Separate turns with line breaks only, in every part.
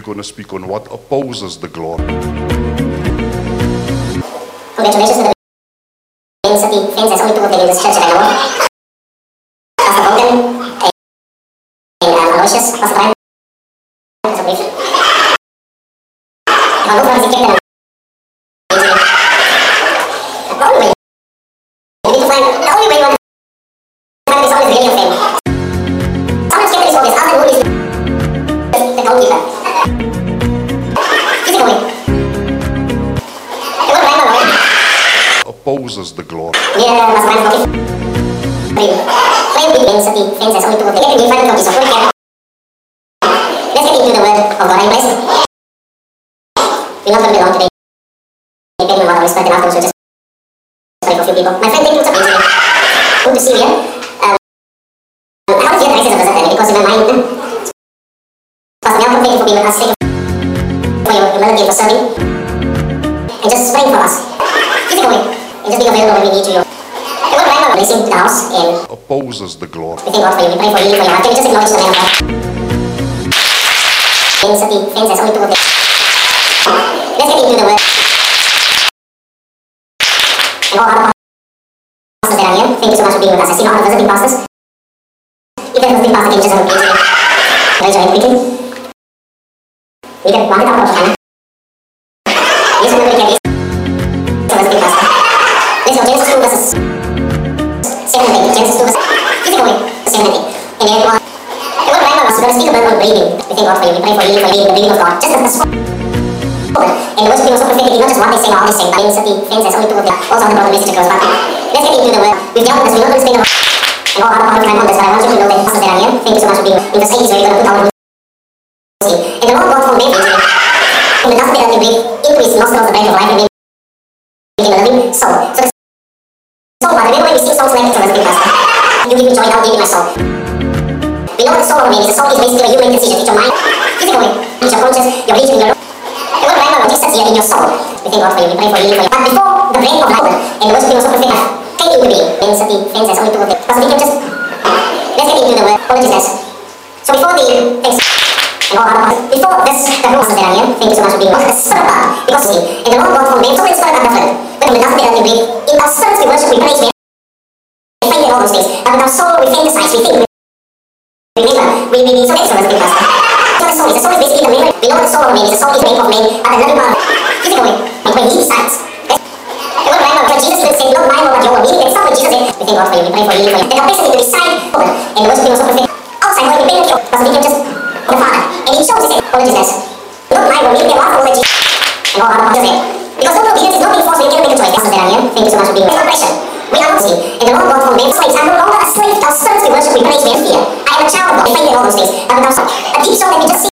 We're going to speak on what opposes the glory.
Congratulations to the two of them in that I know. Pastor Duncan and Aloysius. Pastor Brian. Dan The into the word of God. You blessed? We're not going to be long today. Depending on what I respect and afterwards we'll just pray for a few people. My friend, thank you so much. Good to see you here. Um, how did you get access of the? Because in my mind, Pastor Malcolm, thank you for being with us. Thank you for your humility and for serving. And just praying for us. Physically. And just being available when we need you. And what Brian racing to the house and
Opposes the glory.
we thank God for you. We pray for healing for your heart. Can we just acknowledge the man of God? The fans, there's only. Let's get into the all here, thank you so much for being with us. I see a lot of visiting pastors. If can you just have a? Raise your hand quickly. We can mark it. We thank for you. We for being the. Just the. And the worship team was so not just what they say, but how they say. But in certain fans, there's only two of them. Also, on the broader message goes back. Let's get into the word. We've dealt with this. We're not going to spend a and all other part of time on this, but I want you to know that pastors that are here, thank you so much for being in 8 is where we're going to put our roots in. And the Lord God formed man into From the dust of the earth, he breathed into his nostrils the breath of life, and became a living soul. So the soul we sing songs like this on the? You give me joy, now give me my soul. We know what the soul of a is. The soul is basically a human decision. It's your mind, it's your conscious, your religion, your and what Bible logic says here in your soul. We thank God for you. We pray for healing for you. But before the brain of life and the worship team also prophetic came into being, certain things there's only two of them. Pastor Deacon, just let's get into the word. Guys. So before the thanks and all other parts, before this, the rules that are here, thank you so much for being. Spirit part, because see, and the Lord God formed man, so when spirit are different. When the dust of the earth we breathe, in our spirits we worship, we praise, we faith in all those things. But with our soul we fantasize, we think, we remember, um, we, we, we so excellent as pastor. So the soul is, the is basically the memory. We know what the soul of man is. The soul is made of man, but the living part, physically, and when he decides. And what Bible, when Jesus my will, but your will, meaning that something Jesus said, we thank God for you, we pray for healing for you. That the person to decide, and the worship team was so. Outside, when he been Pastor Deacon just on the Father. And he chose, he said. Not my will, meaning that one will that Jesus, and all other parts said. Because total obedience is not being forced, we can make a choice. Pastors that are here, thank you so much for being with us. Oppression. We not free. And the Lord God from men slaves are no longer a slave to our servants, we worship, we praise, we fear. I am a child of God, we faith in all those things. But with our soul, a deep soul that we just see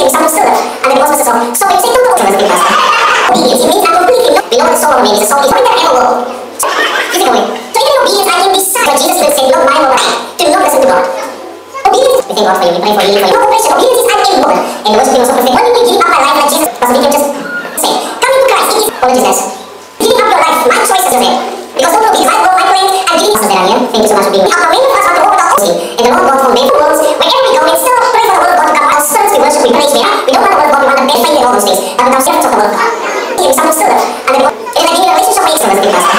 him, someone stood up, and then it was Mr. Soul. So we say, don't know what you're. Obedience, it means I'm completely not. We know the soul of a is. The soul is what we can ever will. Physically. So even in obedience, I can decide what Jesus will say, not my will, but I do not listen to God. Obedience, we thank God for you, we pray for you, for you. No oppression, obedience is I am Lord. And the worship team was so perfect. When we give up my life like Jesus, Pastor Deacon just say, come into Christ, it is apologies, guys. Giving up your life, my choice is your name. Because total obedience, I go, I pray, I'm giving that are here. Thank you so much for being here. Our main first want to walk honesty. And the Lord God from many worlds, wherever we go, of praying for the word of God to our servants we worship, we praise, we have. We don't want the word of God, we want the best faith in all those things. But with our servants of the word of God, someone and it is like being in a relationship with excellence, big pastor.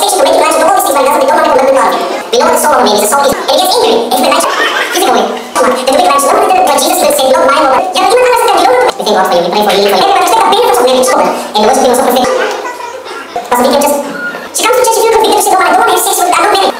Station to you righteous, do all we don't want to live with God. We know the soul of a man is. The soul is, and it gets angry. It's the righteous, physically. Then to make righteous, not only that Jesus say, not my but yeah, even others that we don't know. We thank God for you, we pray for you, for you. A benefit from marriage, children, and the worship team was so perfect. Pastor Deacon just, she comes to church, if you're convicted, she don't want to, don't want to have sex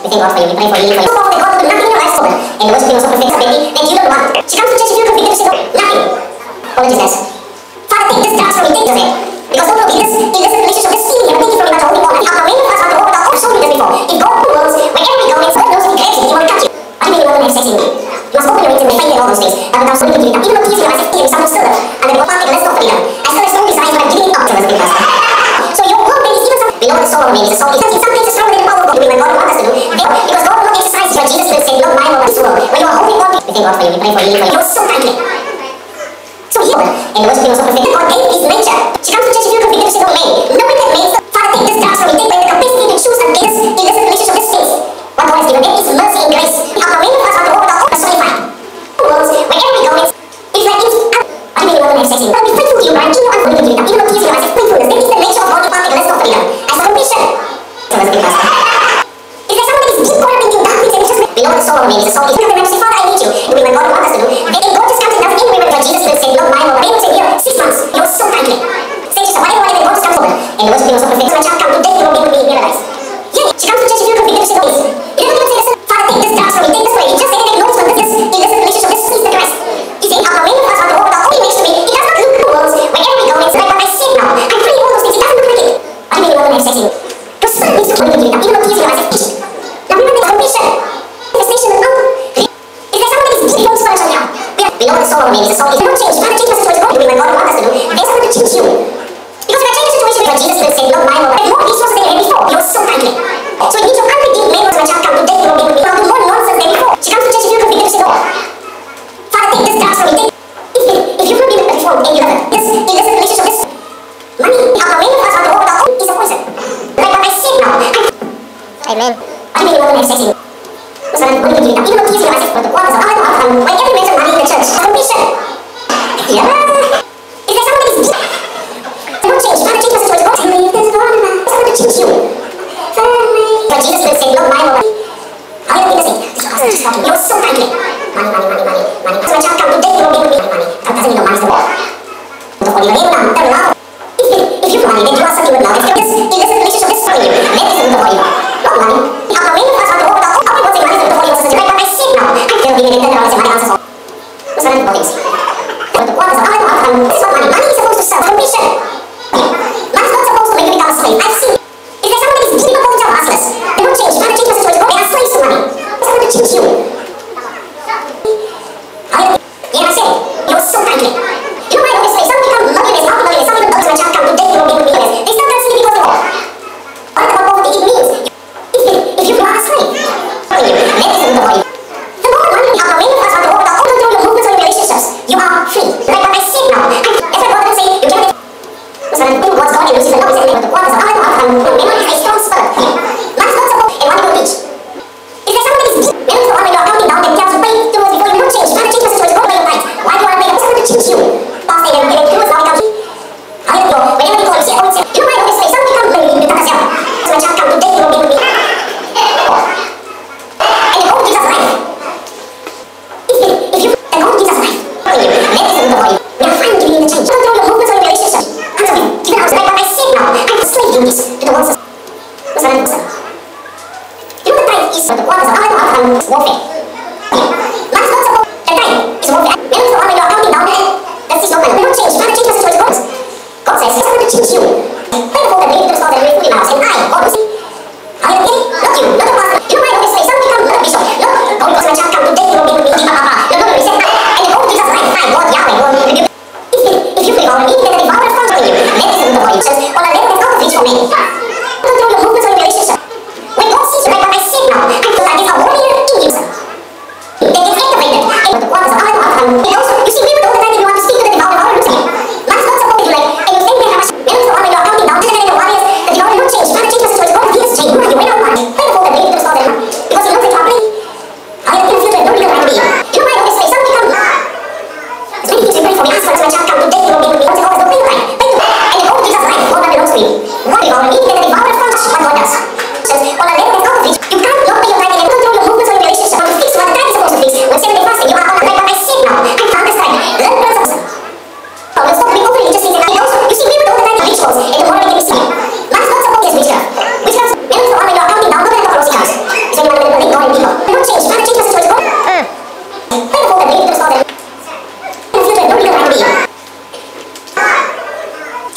We thank for you, for you, you. Nothing in your life. And the worship team was so perfect, baby, you don't want. She comes to church, she nothing. Father, take this dance from me, take this in. Because don't know, in this, in this relationship, this you, but only shown you this before. God wills, wherever we go, it's God knows he you, won't you. Want to have sex in you. You must open your all those things. But without do, even though in eyes, if someone stood up, and then them. I still have strong I'm giving up to us. We know the soul of man is a soul. Something, some things stronger than all of doing God wants us to do. Because God will not exercise your Jesus could say, Lord, my Lord, my soul. When you are holding on to, we thank God for you, we pray for you, we pray for you. You know, so. So here, and the worship team was so perfect. God gave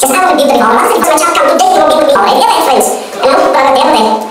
It's not going to be the normal. It's going to come today. You will be able to be alright. Yeah, my friends. And I hope you are there.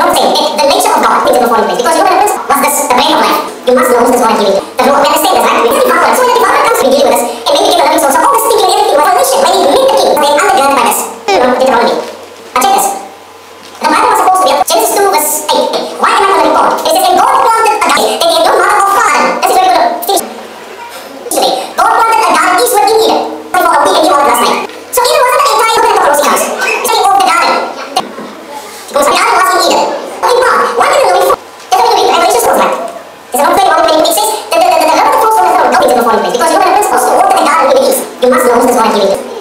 not saying it, the nature of God means it was born in place. Because human elements was this, the brain of life. You must know who's this God giving you. The we understand this, right? The Father, so when the Father comes to be dealing with us, it may became the living source of all this thinking and everything was salvation. When he made the king, they undergirded by this. You know, Deuteronomy. almost as hard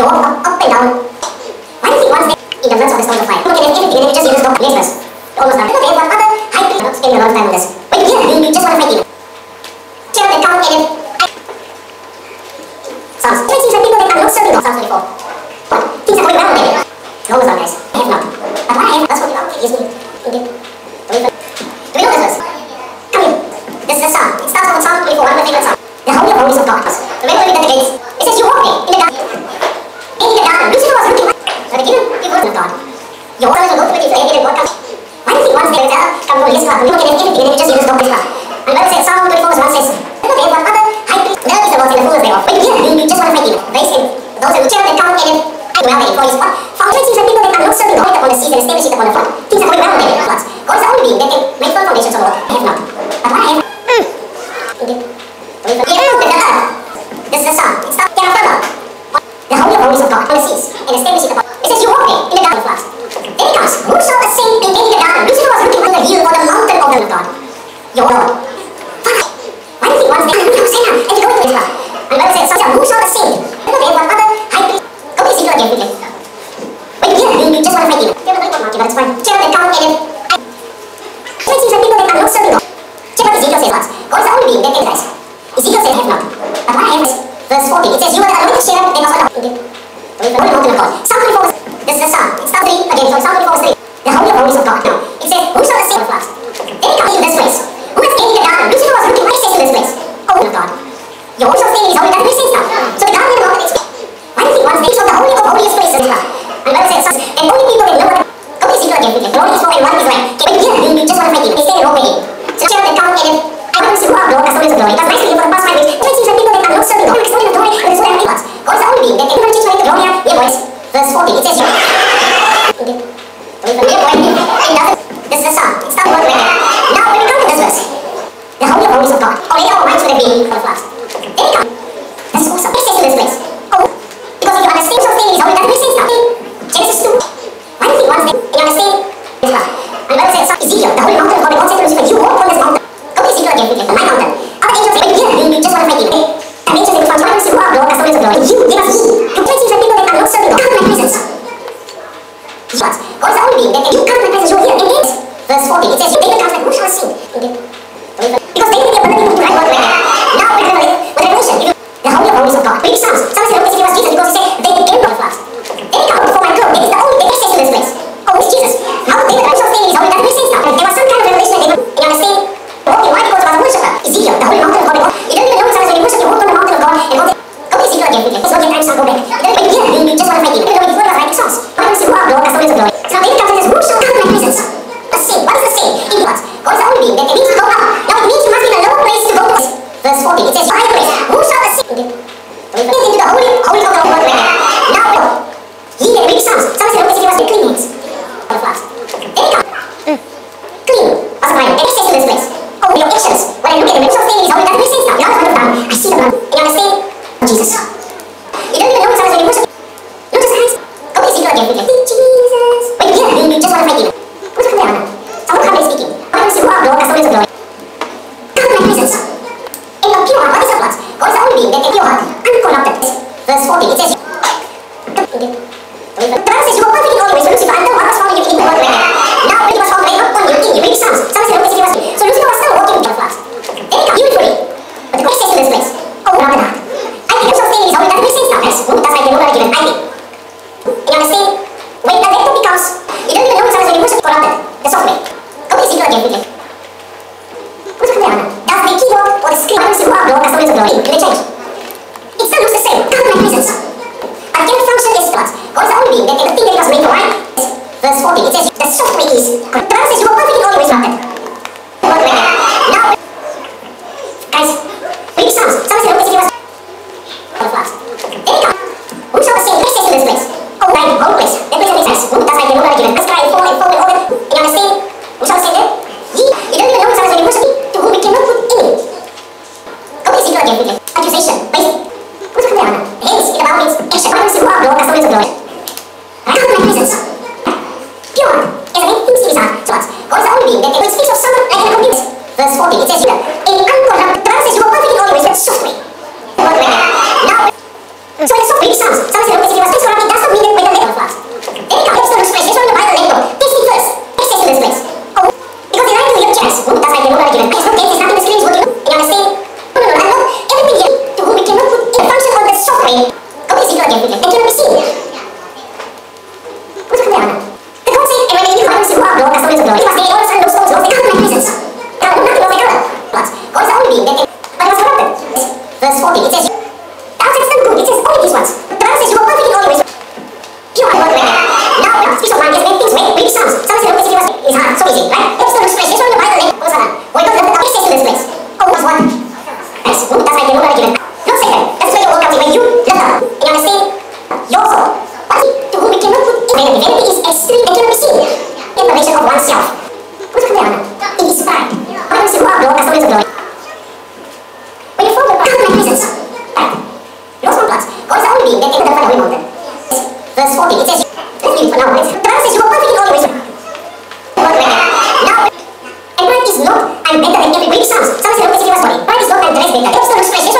You that I to share and also This is the psalm. It's Psalm 3. Again, So Psalm 24 3. The holy of holies of God. Now, So many times I'll go back. Then, yeah, just want to fight you. leave that the Holy Mountain. Verse it says, Let's leave for now. The Bible says, You are perfect in all your ways. Now, and pride is not, I'm better than every weak Psalms. Psalms say, Look, this is your body. Pride is not, I'm dressed better. It looks not, I'm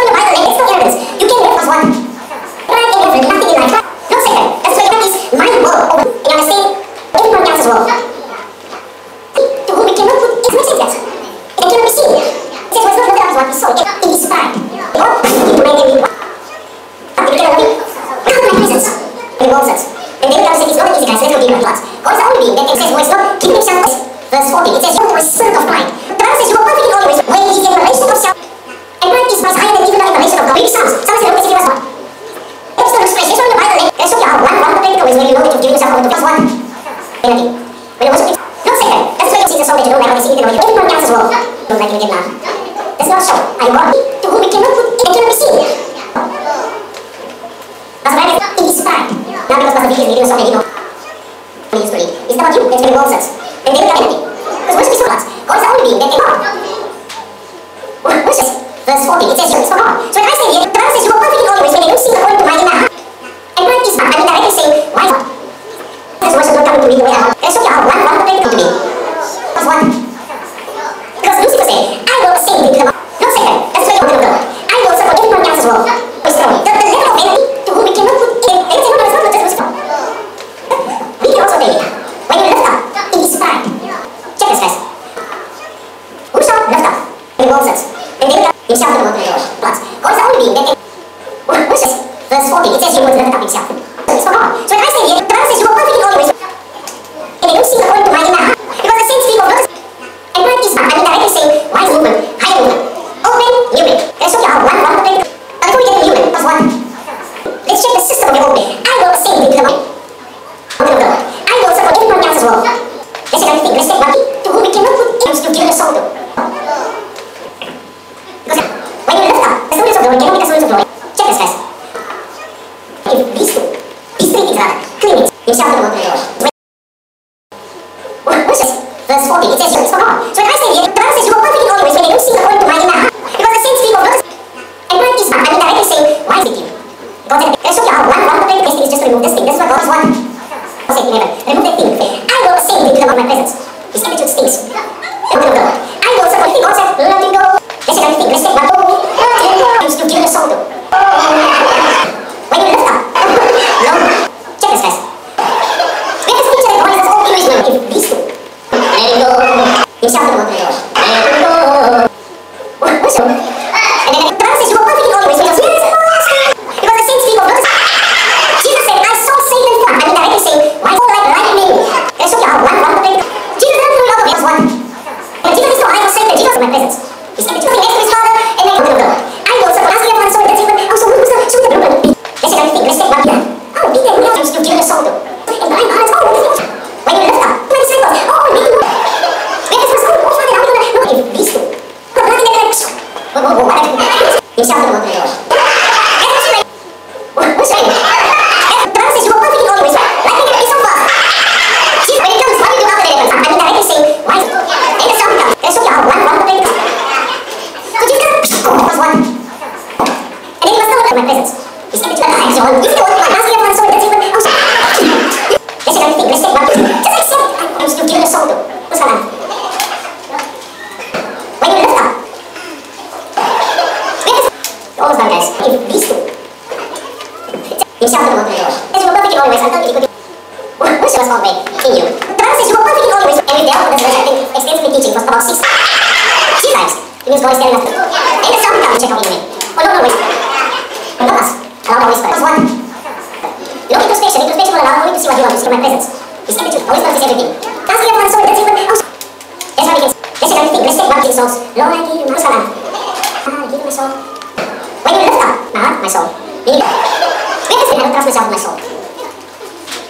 Like I said, I don't trust myself in my soul.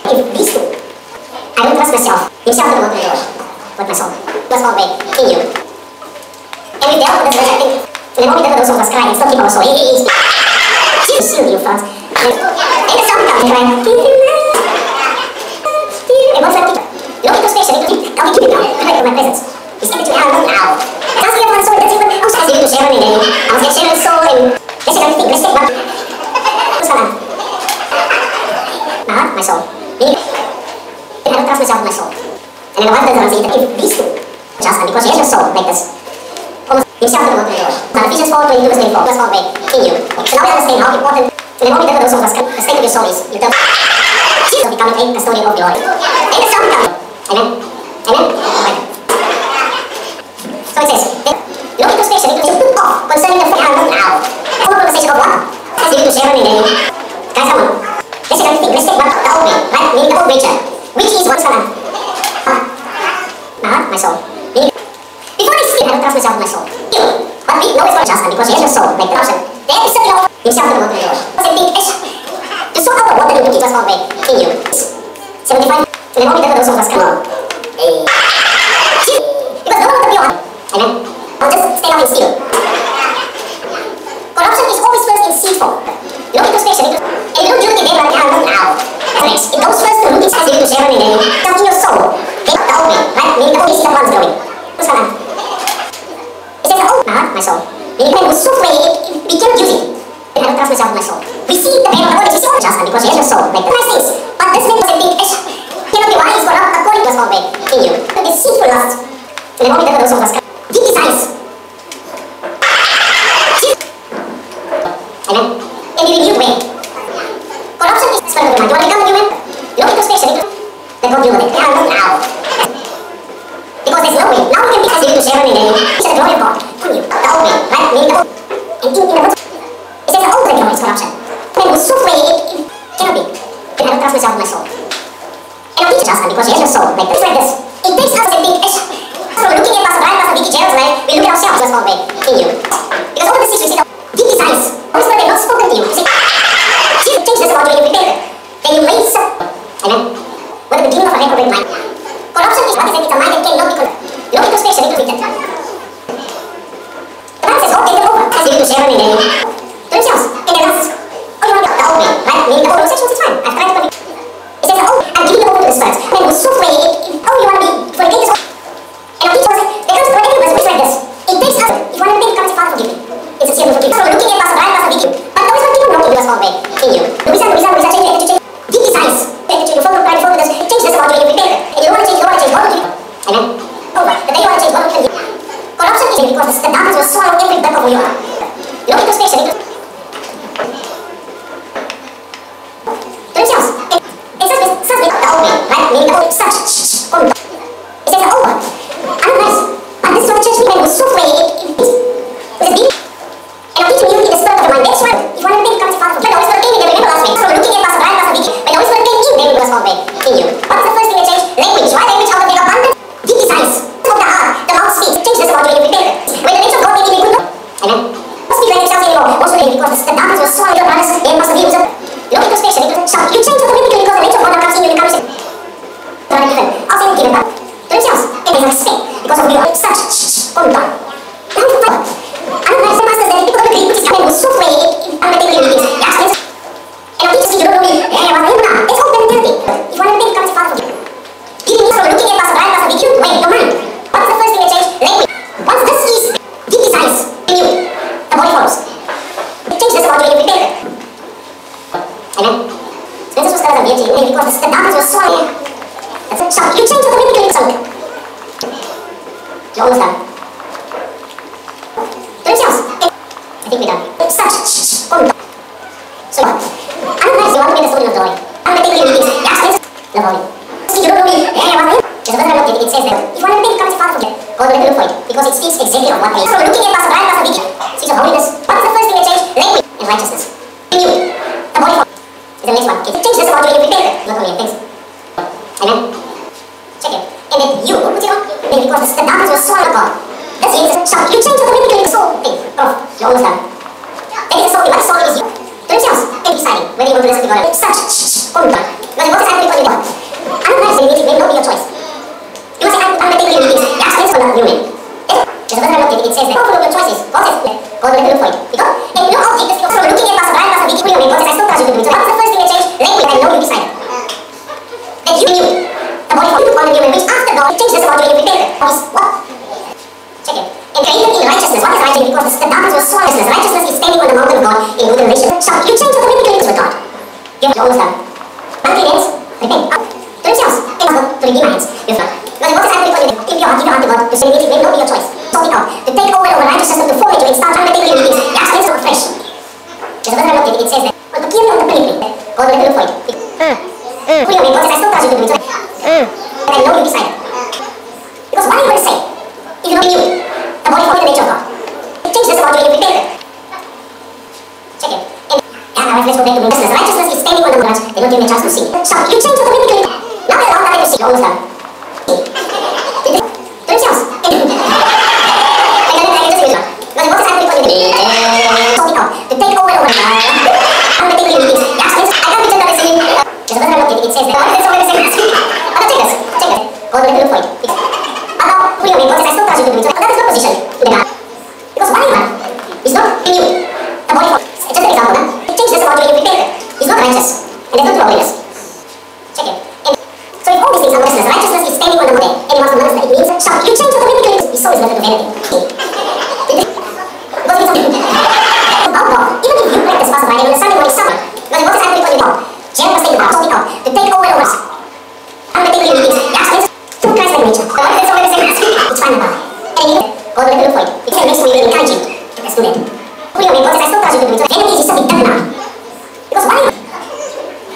If these two, I don't trust myself. Himself to the one with my soul. That's all way in you. And with the other, that's I think. And then all the those of us cry and still keep our soul. He, he, he, he's front. And, and the song comes and cry. And what's that teacher? You don't need to station, you don't need to keep it now. I like my presence. It's giving to me, I don't know. And I was giving one soul, that's even, I was giving to share Sharon and I was giving Sharon's soul and that's everything. Let's take one. trust my soul. Meaning, I don't trust myself with my soul. And then the wife turns around and says, if these two, just and because your soul like this, almost himself to the world Now Ephesians 4, 22 verse 24, that's all made in you. So now we understand how important, and then all the those of us, the state of your soul is, you turn, Jesus will become a custodian of glory. And the soul comes. Amen. Amen. Right. So it says, no introspection, it is put off concerning the fact now. Full conversation of what? That's you to share in the Guys, come on. This is only linguistic work of the old man, right? Meaning the old preacher, which is one's salam. Huh? Nah, my soul. Meaning, before I sleep, I don't trust myself with my soul. You, but we know it's for just, because he has your soul, like corruption, then it's certainly all himself to the water. Because I think, ish, the soul of the water, the wicked was always in you. 75, and then only the those of us come on. Hey. Because no one will be on. Amen. I'll just stay up and steal. Corruption is always first in seed form. You know, because sharing to the story of. I'm going to take you. Yes. The. See, you don't know me. Yeah, yeah, what's There's a verse I looked at. It says that if you want to think, come to Father forget. God will look for it because it speaks exactly of what they. So, looking at Pastor Brian, Pastor Vicky. Speaks of holiness. What is the first thing that changed? Language and righteousness. In you. The body form is the next one. It changes about you when you prepare. Not only things. Amen. Check it. And then you, put it on. Because the darkness was swallowed God. That's it. So you change automatically the soul thing. Oh, you're almost done. That is the soul. What soul is you? To themselves. And you want to to God. It's such. Oh, God. Now, what is happening for you? I'm not saying it may not be your choice. You must say, I'm, not taking meetings. That's for the human. There's a looked at. It says that. Go follow your choices. God says, God will look for it. Because, you know, take this. So, looking at Pastor Brian, Pastor Vicky, putting on God I still trust you to do it. So, what is the first thing that changed? Language. I know you decided that you knew the body form on the human which after God changed this about you you it. What? Check it. And created in righteousness. What is righteousness? Because the darkness was swallowlessness. Righteousness is standing on the mountain of God in good relation. So you change automatically with God. You're almost done. One clean hands, repent. Up. To themselves. And also to redeem my hands. You're done. Because what is happening for you? If your heart, give your heart to God, to say it may not be your choice. Sort it out. To take over over righteousness to you start trying to take your meetings. Yes, hands are fresh. There's a verse I looked at. It says that. But give me on the penny. God will look for it. Put your name. God says, I still trust you to do it. Mm. And I know you decided. Because what are you going to say? If you don't knew the in the. It about you you it. Check it. Yeah, go to righteousness. Is the don't give me chance to see. You change all time to see. You're done. To themselves. And then I just use one. Because what is happening for you? Sort it out. To take over over. I'm going to take you meetings. Yes, yes. I can't pretend that I see. There's a verse I looked at. It says that. What is this over the same? But now check this. Check this. God will look for it. But now, put your name. God says, I still trust you to do it. So that is your position in the God. Because what you have is not in you. The body form. Just an example, huh? It prepare it. It's not righteous. And there's no true holiness. Check it. And so if all the model, and he wants to notice that it means shall you change automatically. His soul is to. It's something. About God, even if you practice writing, understanding what is suffering, because is you now? Jerry taking power, so out, to take over over the that's through Christ nature. The the it's fine about. And you God will look for it. It makes me really encourage you to pursue that. Who to do it. So vanity is something done now. Because why?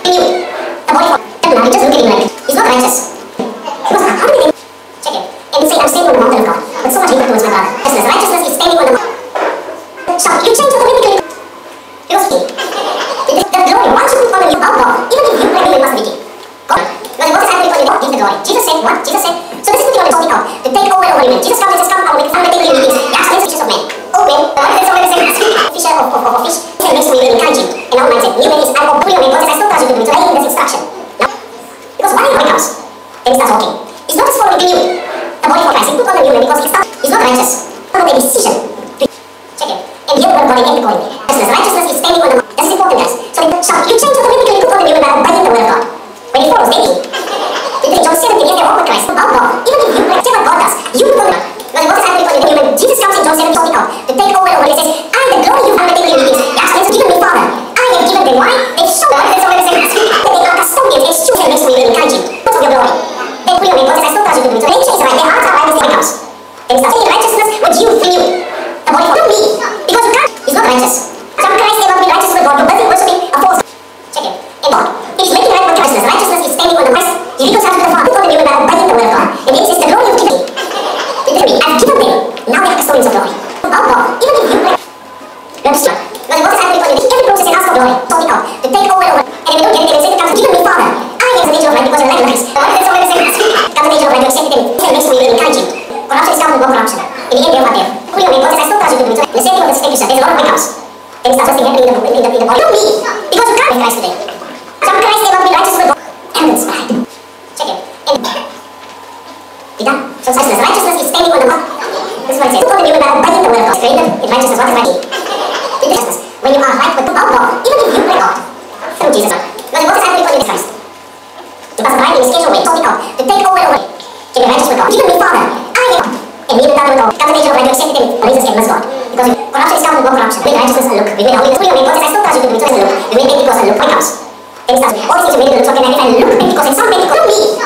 He knew. The body for done now, you just look at him like, he's not righteous. Because how do we think? Check it. And say, I'm standing on the mountain of God. But so much hatred towards my brother. Righteousness. Righteousness is standing on the mountain. Shall you change automatically? Because he, the, the glory, once you put on you about God, even if you pray, you must be king. God. Because what is happening for you, God gives the glory. Jesus said, what? Jesus said, so this is putting on the topic of to take over over human. Jesus comes, Jesus comes, I will make fundamentally new beings. That's the fishes of men. Oh, men, the one that's always the same. Fisher of, of, of, of fish. This makes me really encouraging. Man is, I'm God I still you to do it. So this instruction. Because comes, then he starts walking. He's not just following the new, the body for Christ. He put on the new man because he starts, he's not righteous. Made a decision check it. And here word body and accordingly. Righteousness. Righteousness is standing on the That's important, guys. So you change automatically put on the new man by obeying the word of God. When he follows, maybe. Today, John 17, yes, they walk with Christ. About God. Even if you practice what God does, you put on the Because what is happening for you, when Jesus comes in John 17, talking out, to take over over, he says, I, the glory you undertaken in me, that's what given me, Father. I have given them. Why? They show God, that's already the same. They are custodians, they show him, makes me really encouraging. Put on your glory. Then put on God says, I still trust you to do it. So nature is right, their hearts are right, this comes. And he starts saying righteousness, what you renew. The body for me. Because you can't, he's not righteous. Some Christ cannot be righteous with God, but doesn't worshiping a false Check it. In God. It is making right with righteousness. Righteousness is standing on the Christ. He reconciles with the Father. On the human by obeying the word of God. And this is the glory. You've given me. I've given them. Now they are custodians of glory. About God. Even if you pray. Understand? Because what is happening for you? Every process is asked for glory. Talking out. To take over over. And if they don't get it, they say to come given me Father. I am the nature of light because of I recognize. The one that's always the same. Comes the nature of light. You accept it. This makes me really encouraging. Corruption is coming with more corruption. In the end, they're what they're. Put on God I still trust you to do it. In the same thing with the scripture. There's a lot of breakouts. And it starts resting happening in the, in the, in the body. Not me. Because you can't be Christ today. Some Christ cannot be righteous with God. Evidence, right? Check it. And be done. So righteousness. Righteousness is standing on the rock. This is what it says. Put on the new man obeying the word of God. It's created in righteousness. What is righteousness. When you are right with about God, even if you pray God through Jesus. Now, what is happening for you in Christ? You must abide in his schedule way. Talking out. To take over over. To be righteous with God. Even me, Father. I am. And even that with God. Comes the nature of right. You accept it in. The reason is against God. Because corruption is coming With righteousness look. We made. We made God I still trust you to do it. So it's look. We made Pentecost and look. When comes. And it starts. All things you made the look. So can I look Pentecost and some me.